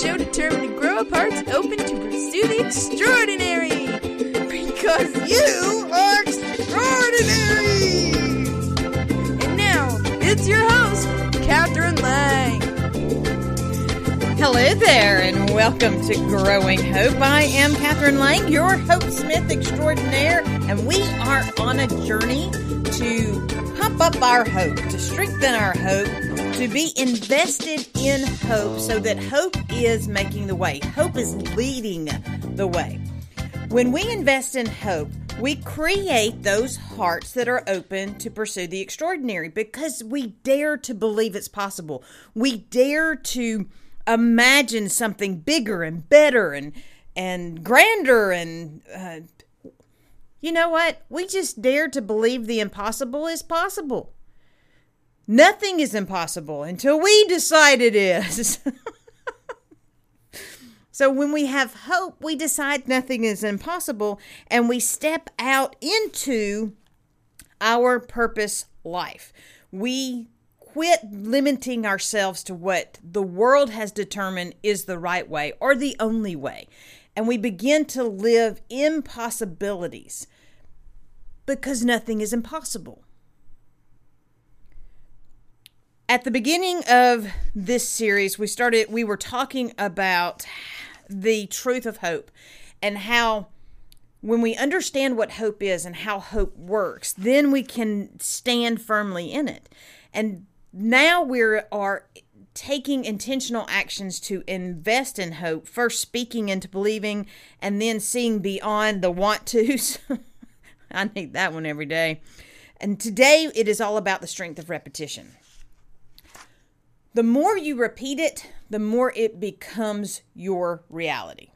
show determined to grow up hearts open to pursue the extraordinary. Because you are extraordinary! And now, it's your host, Catherine Lang. Hello there, and welcome to Growing Hope. I am Catherine Lang, your Hope Smith extraordinaire, and we are on a journey to pump up our hope, to strengthen our hope, to be invested in hope so that hope is making the way. Hope is leading the way. When we invest in hope, we create those hearts that are open to pursue the extraordinary because we dare to believe it's possible. We dare to imagine something bigger and better and and grander and uh, you know what? We just dare to believe the impossible is possible. Nothing is impossible until we decide it is. so when we have hope, we decide nothing is impossible and we step out into our purpose life. We quit limiting ourselves to what the world has determined is the right way or the only way. And we begin to live impossibilities because nothing is impossible. At the beginning of this series, we started, we were talking about the truth of hope and how when we understand what hope is and how hope works, then we can stand firmly in it. And now we are taking intentional actions to invest in hope, first speaking into believing, and then seeing beyond the want tos. I need that one every day. And today it is all about the strength of repetition. The more you repeat it, the more it becomes your reality.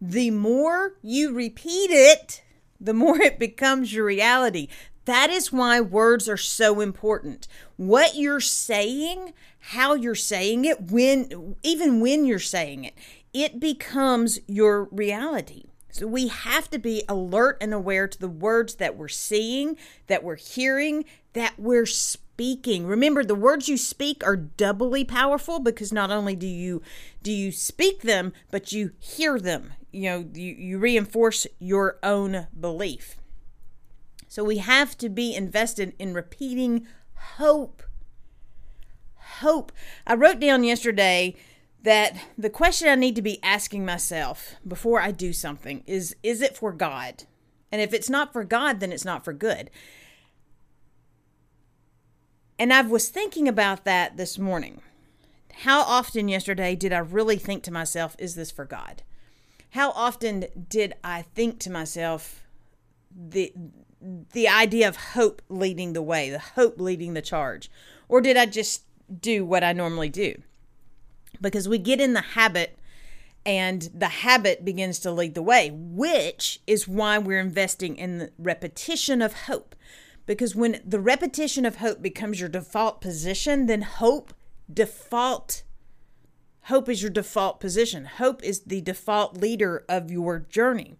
The more you repeat it, the more it becomes your reality. That is why words are so important. What you're saying, how you're saying it, when even when you're saying it, it becomes your reality. So we have to be alert and aware to the words that we're seeing, that we're hearing, that we're speaking. Remember the words you speak are doubly powerful because not only do you do you speak them, but you hear them. You know, you, you reinforce your own belief. So we have to be invested in repeating hope. Hope. I wrote down yesterday that the question I need to be asking myself before I do something is is it for God? And if it's not for God, then it's not for good. And I was thinking about that this morning. How often yesterday did I really think to myself, is this for God? How often did I think to myself, the the idea of hope leading the way, the hope leading the charge? Or did I just do what I normally do? Because we get in the habit and the habit begins to lead the way, which is why we're investing in the repetition of hope. Because when the repetition of hope becomes your default position, then hope default hope is your default position. Hope is the default leader of your journey.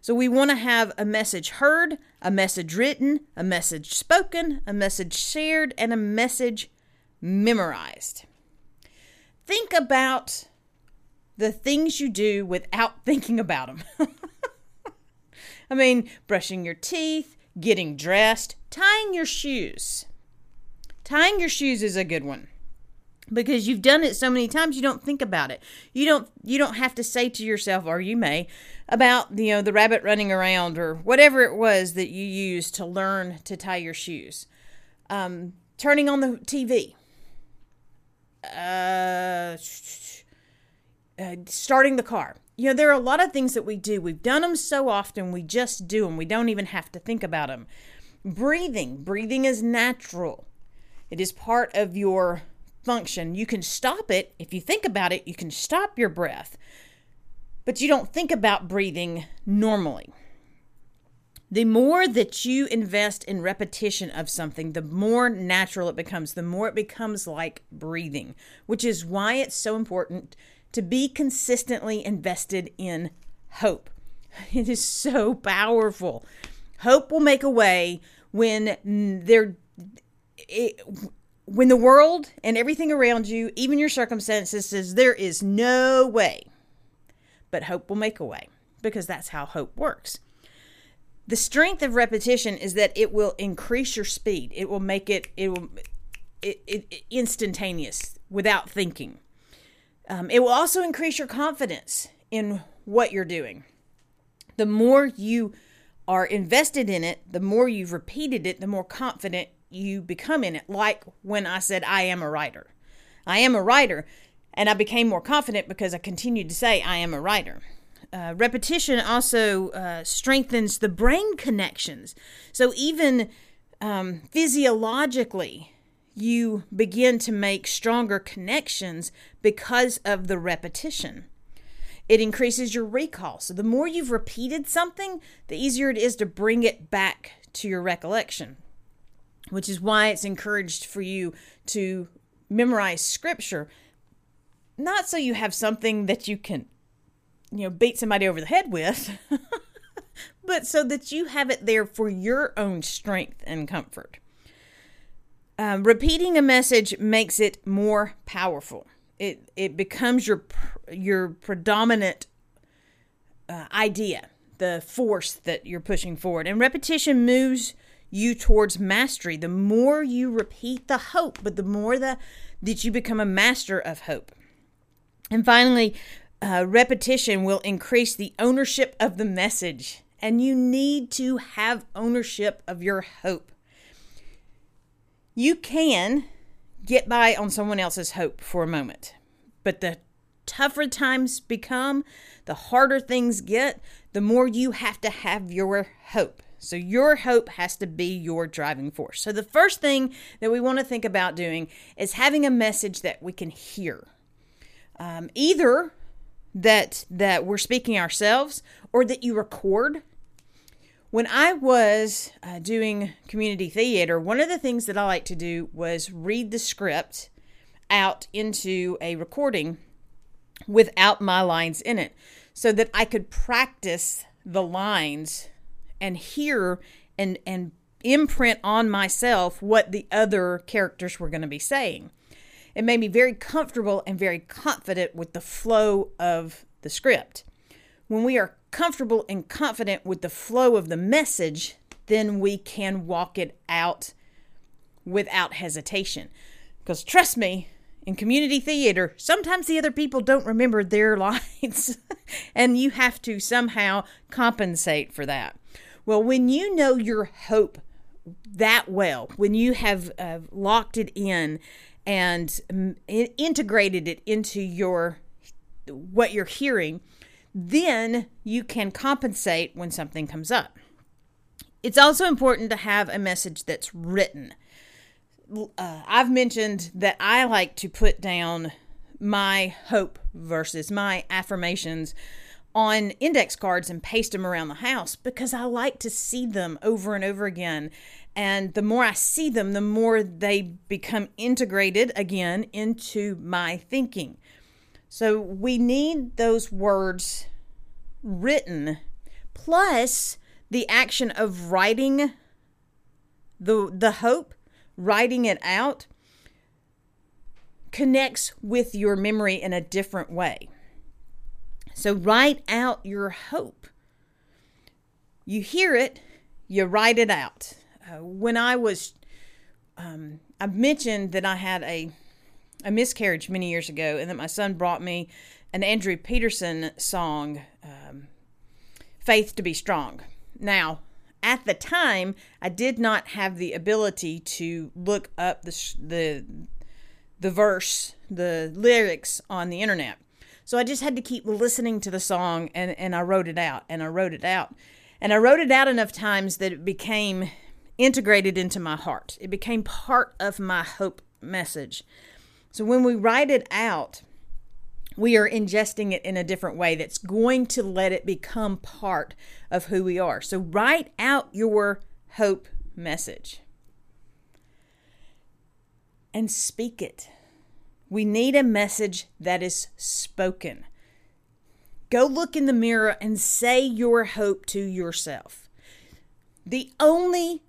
So we want to have a message heard, a message written, a message spoken, a message shared, and a message memorized. Think about the things you do without thinking about them. I mean, brushing your teeth, getting dressed, tying your shoes. Tying your shoes is a good one because you've done it so many times you don't think about it. You don't you don't have to say to yourself or you may about you know the rabbit running around or whatever it was that you used to learn to tie your shoes. Um, turning on the tv uh, uh, starting the car you know there are a lot of things that we do we've done them so often we just do them we don't even have to think about them breathing breathing is natural it is part of your function. You can stop it. If you think about it, you can stop your breath, but you don't think about breathing normally. The more that you invest in repetition of something, the more natural it becomes, the more it becomes like breathing, which is why it's so important to be consistently invested in hope. It is so powerful. Hope will make a way when there it, when the world and everything around you, even your circumstances, says there is no way, but hope will make a way because that's how hope works. The strength of repetition is that it will increase your speed. It will make it it will it, it instantaneous without thinking. Um, it will also increase your confidence in what you're doing. The more you are invested in it, the more you've repeated it, the more confident you become in it. Like when I said, I am a writer. I am a writer. And I became more confident because I continued to say, I am a writer. Uh, repetition also uh, strengthens the brain connections. So even um, physiologically, you begin to make stronger connections because of the repetition. It increases your recall. So the more you've repeated something, the easier it is to bring it back to your recollection, which is why it's encouraged for you to memorize scripture, not so you have something that you can, you know, beat somebody over the head with, but so that you have it there for your own strength and comfort. Um, repeating a message makes it more powerful it it becomes your your predominant uh, idea, the force that you're pushing forward. And repetition moves you towards mastery. The more you repeat the hope, but the more the that you become a master of hope. And finally, uh, repetition will increase the ownership of the message, and you need to have ownership of your hope. You can get by on someone else's hope for a moment. But the tougher times become, the harder things get, the more you have to have your hope. So, your hope has to be your driving force. So, the first thing that we want to think about doing is having a message that we can hear. Um, either that that we're speaking ourselves or that you record when I was uh, doing community theater, one of the things that I like to do was read the script out into a recording without my lines in it so that I could practice the lines and hear and and imprint on myself what the other characters were going to be saying. It made me very comfortable and very confident with the flow of the script. When we are comfortable and confident with the flow of the message, then we can walk it out without hesitation. Because trust me, in community theater, sometimes the other people don't remember their lines, and you have to somehow compensate for that. Well, when you know your hope that well, when you have uh, locked it in and um, integrated it into your what you're hearing, then you can compensate when something comes up. It's also important to have a message that's written. Uh, I've mentioned that I like to put down my hope verses, my affirmations on index cards and paste them around the house because I like to see them over and over again. And the more I see them, the more they become integrated again into my thinking. So we need those words written plus the action of writing the the hope, writing it out connects with your memory in a different way. So write out your hope. You hear it, you write it out. Uh, when I was, um, I mentioned that I had a a miscarriage many years ago, and that my son brought me an Andrew Peterson song, um, Faith to Be Strong. Now, at the time, I did not have the ability to look up the, the, the verse, the lyrics on the internet. So I just had to keep listening to the song and, and I wrote it out and I wrote it out. And I wrote it out enough times that it became integrated into my heart. It became part of my hope message. So when we write it out, we are ingesting it in a different way that's going to let it become part of who we are. So write out your hope message and speak it. We need a message that is spoken. Go look in the mirror and say your hope to yourself. The only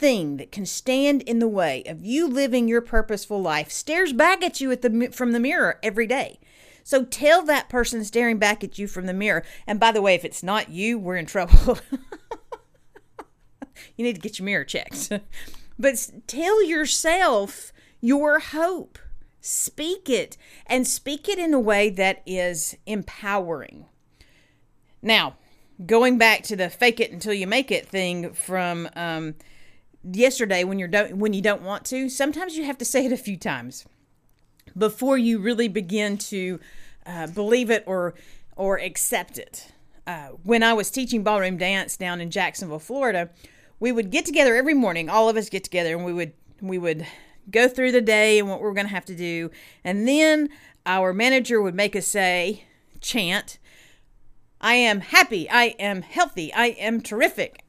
thing that can stand in the way of you living your purposeful life stares back at you at the from the mirror every day. So tell that person staring back at you from the mirror. And by the way, if it's not you, we're in trouble. you need to get your mirror checked. but tell yourself your hope. Speak it and speak it in a way that is empowering. Now, going back to the fake it until you make it thing from um, yesterday when you're don't when you don't want to, sometimes you have to say it a few times before you really begin to uh, believe it or or accept it. Uh, when I was teaching ballroom dance down in Jacksonville, Florida, we would get together every morning. All of us get together and we would we would go through the day and what we we're going to have to do, and then our manager would make us say chant. I am happy. I am healthy. I am terrific.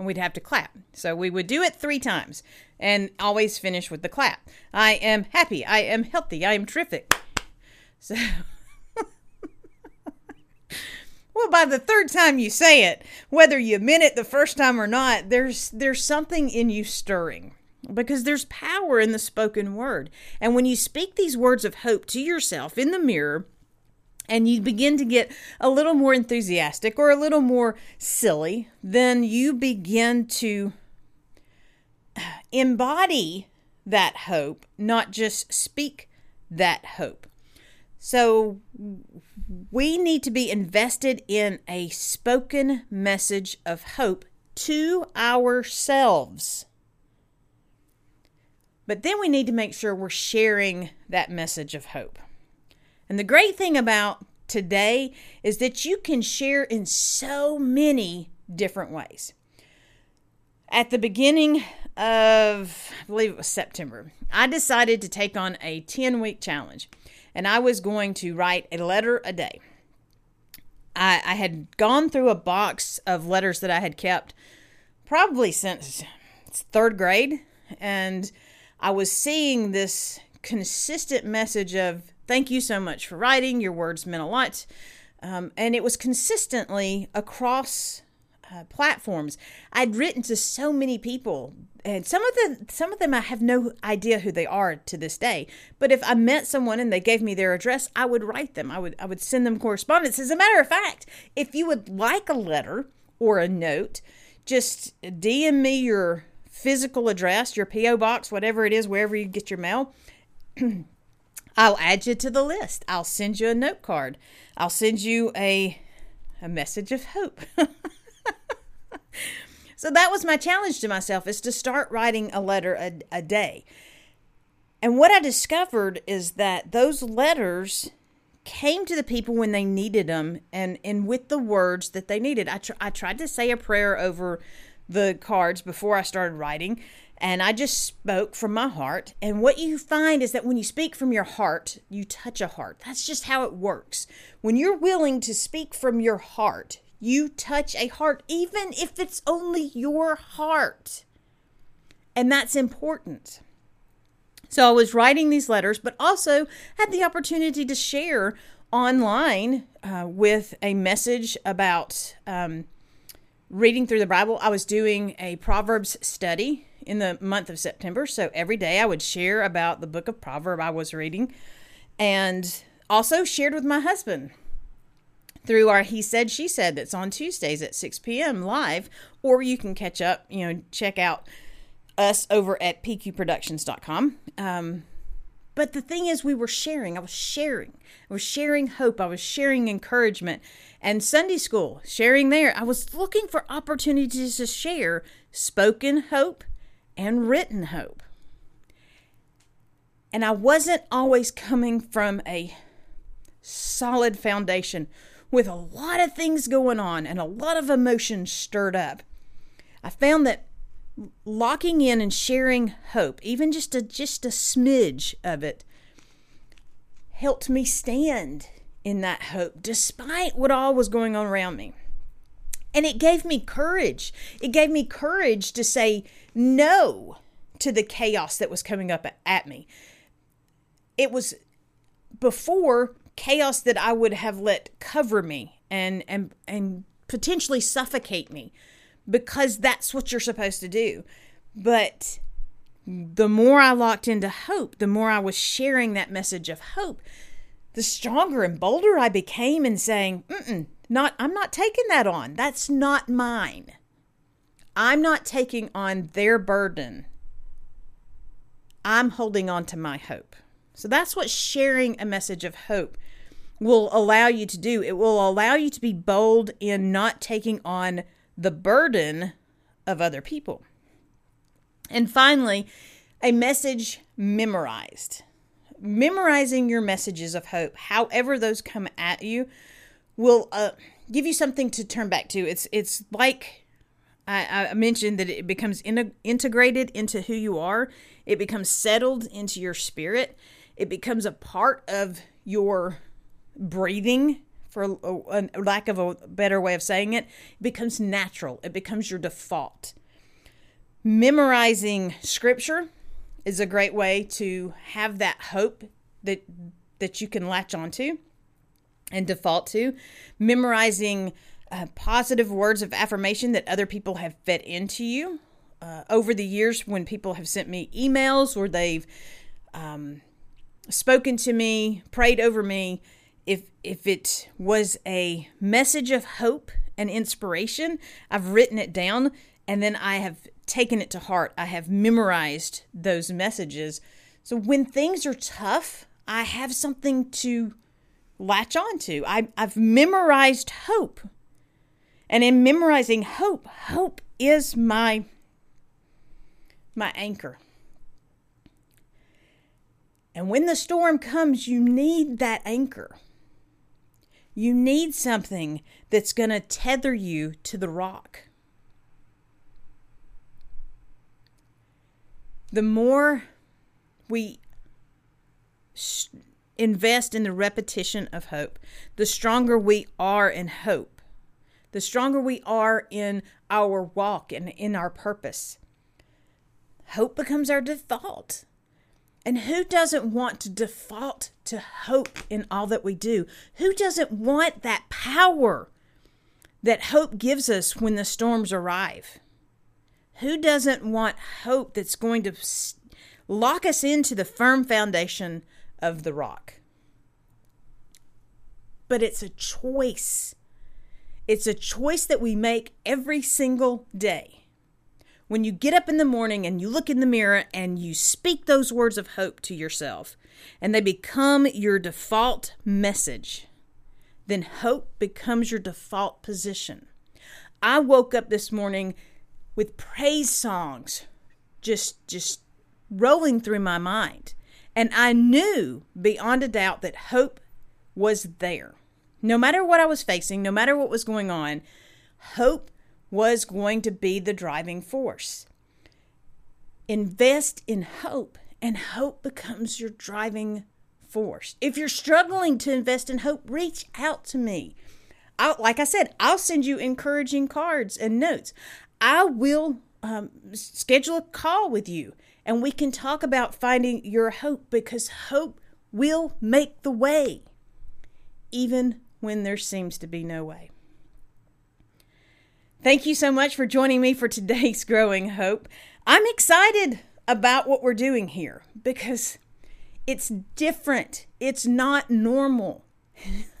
And we'd have to clap. So we would do it three times and always finish with the clap. I am happy. I am healthy. I am terrific. So, well, by the third time you say it, whether you meant it the first time or not, there's there's something in you stirring because there's power in the spoken word. And when you speak these words of hope to yourself in the mirror, and you begin to get a little more enthusiastic or a little more silly, then you begin to embody that hope, not just speak that hope. So we need to be invested in a spoken message of hope to ourselves. But then we need to make sure we're sharing that message of hope. And the great thing about today is that you can share in so many different ways. At the beginning of, I believe it was September, I decided to take on a 10 week challenge and I was going to write a letter a day. I, I had gone through a box of letters that I had kept probably since third grade, and I was seeing this consistent message of thank you so much for writing. Your words meant a lot. Um, and it was consistently across uh, platforms. I'd written to so many people, and some of the some of them I have no idea who they are to this day. But if I met someone and they gave me their address, I would write them. I would I would send them correspondence. As a matter of fact, if you would like a letter or a note, just DM me your physical address, your PO box, whatever it is, wherever you get your mail. I'll add you to the list. I'll send you a note card. I'll send you a a message of hope. so that was my challenge to myself is to start writing a letter a, a day. And what I discovered is that those letters came to the people when they needed them and, and with the words that they needed. I, tr- I tried to say a prayer over the cards before I started writing, and I just spoke from my heart. And what you find is that when you speak from your heart, you touch a heart. That's just how it works. When you're willing to speak from your heart, you touch a heart, even if it's only your heart. And that's important. So I was writing these letters, but also had the opportunity to share online uh, with a message about um, reading through the Bible. I was doing a Proverbs study in the month of September. So every day I would share about the book of Proverbs I was reading and also shared with my husband through our He Said, She Said that's on Tuesdays at 6 p.m. live, or you can catch up, you know, check out us over at pqproductions.com. Um, but the thing is, we were sharing. I was sharing. I was sharing hope. I was sharing encouragement. And Sunday school, sharing there. I was looking for opportunities to share spoken hope and written hope. And I wasn't always coming from a solid foundation with a lot of things going on and a lot of emotions stirred up. I found that locking in and sharing hope, even just a just a smidge of it, helped me stand in that hope despite what all was going on around me. And it gave me courage. It gave me courage to say no to the chaos that was coming up at me. It was before chaos that I would have let cover me and and and potentially suffocate me. because that's what you're supposed to do. But the more I locked into hope, the more I was sharing that message of hope, the stronger and bolder I became in saying, Mm-mm, not I'm not taking that on. That's not mine. I'm not taking on their burden. I'm holding on to my hope. So that's what sharing a message of hope will allow you to do. It will allow you to be bold in not taking on the burden of other people. And finally, a message memorized. Memorizing your messages of hope, however those come at you, will uh, give you something to turn back to. It's it's like I, I mentioned that it becomes in, integrated into who you are. It becomes settled into your spirit. It becomes a part of your breathing for a, a, lack of a better way of saying it, it becomes natural. It becomes your default. Memorizing scripture is a great way to have that hope that that you can latch onto and default to. Memorizing uh, positive words of affirmation that other people have fed into you. Uh, over the years, when people have sent me emails or they've um, spoken to me, prayed over me, if if it was a message of hope and inspiration, I've written it down and then I have taken it to heart. I have memorized those messages. So when things are tough, I have something to latch on to. I, I've memorized hope. And in memorizing hope, hope is my my anchor. And when the storm comes, you need that anchor. You need something that's going to tether you to the rock. The more we invest in the repetition of hope, the stronger we are in hope, the stronger we are in our walk and in our purpose. Hope becomes our default. And who doesn't want to default to hope in all that we do? Who doesn't want that power that hope gives us when the storms arrive? Who doesn't want hope that's going to lock us into the firm foundation of the rock? But it's a choice. It's a choice that we make every single day when you get up in the morning and you look in the mirror and you speak those words of hope to yourself and they become your default message, then hope becomes your default position. I woke up this morning with praise songs just just rolling through my mind and I knew beyond a doubt that hope was there. No matter what I was facing, no matter what was going on, hope was going to be the driving force. Invest in hope, and hope becomes your driving force. If you're struggling to invest in hope, reach out to me. I, like I said, I'll send you encouraging cards and notes. I will um, schedule a call with you and we can talk about finding your hope because hope will make the way, even when there seems to be no way. Thank you so much for joining me for today's Growing Hope. I'm excited about what we're doing here because it's different. It's not normal.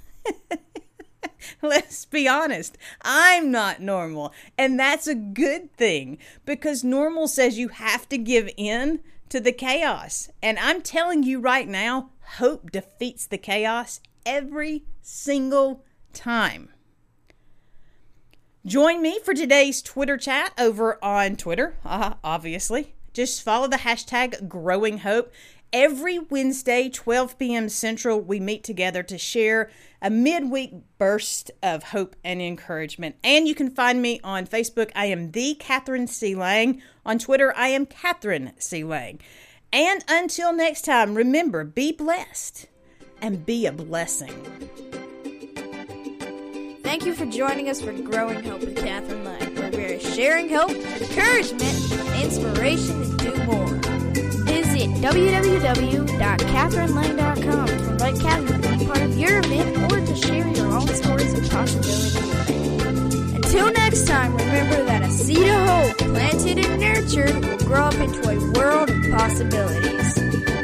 Let's be honest. I'm not normal. And that's a good thing because normal says you have to give in to the chaos. And I'm telling you right now, hope defeats the chaos every single time. Join me for today's Twitter chat over on Twitter, uh, obviously. Just follow the hashtag Growing Hope. Every Wednesday, 12 p.m. Central, we meet together to share a midweek burst of hope and encouragement. And you can find me on Facebook. I am the Catherine C. Lang. On Twitter, I am Catherine C. Lang. And until next time, remember be blessed and be a blessing. Thank you for joining us for Growing Hope with Catherine Lang, where we are sharing hope, encouragement, inspiration to do more. Visit www.catherinelang.com to Catherine part of your event or to share your own stories of possibility. Until next time, remember that a seed of hope planted and nurtured will grow up into a world of possibilities.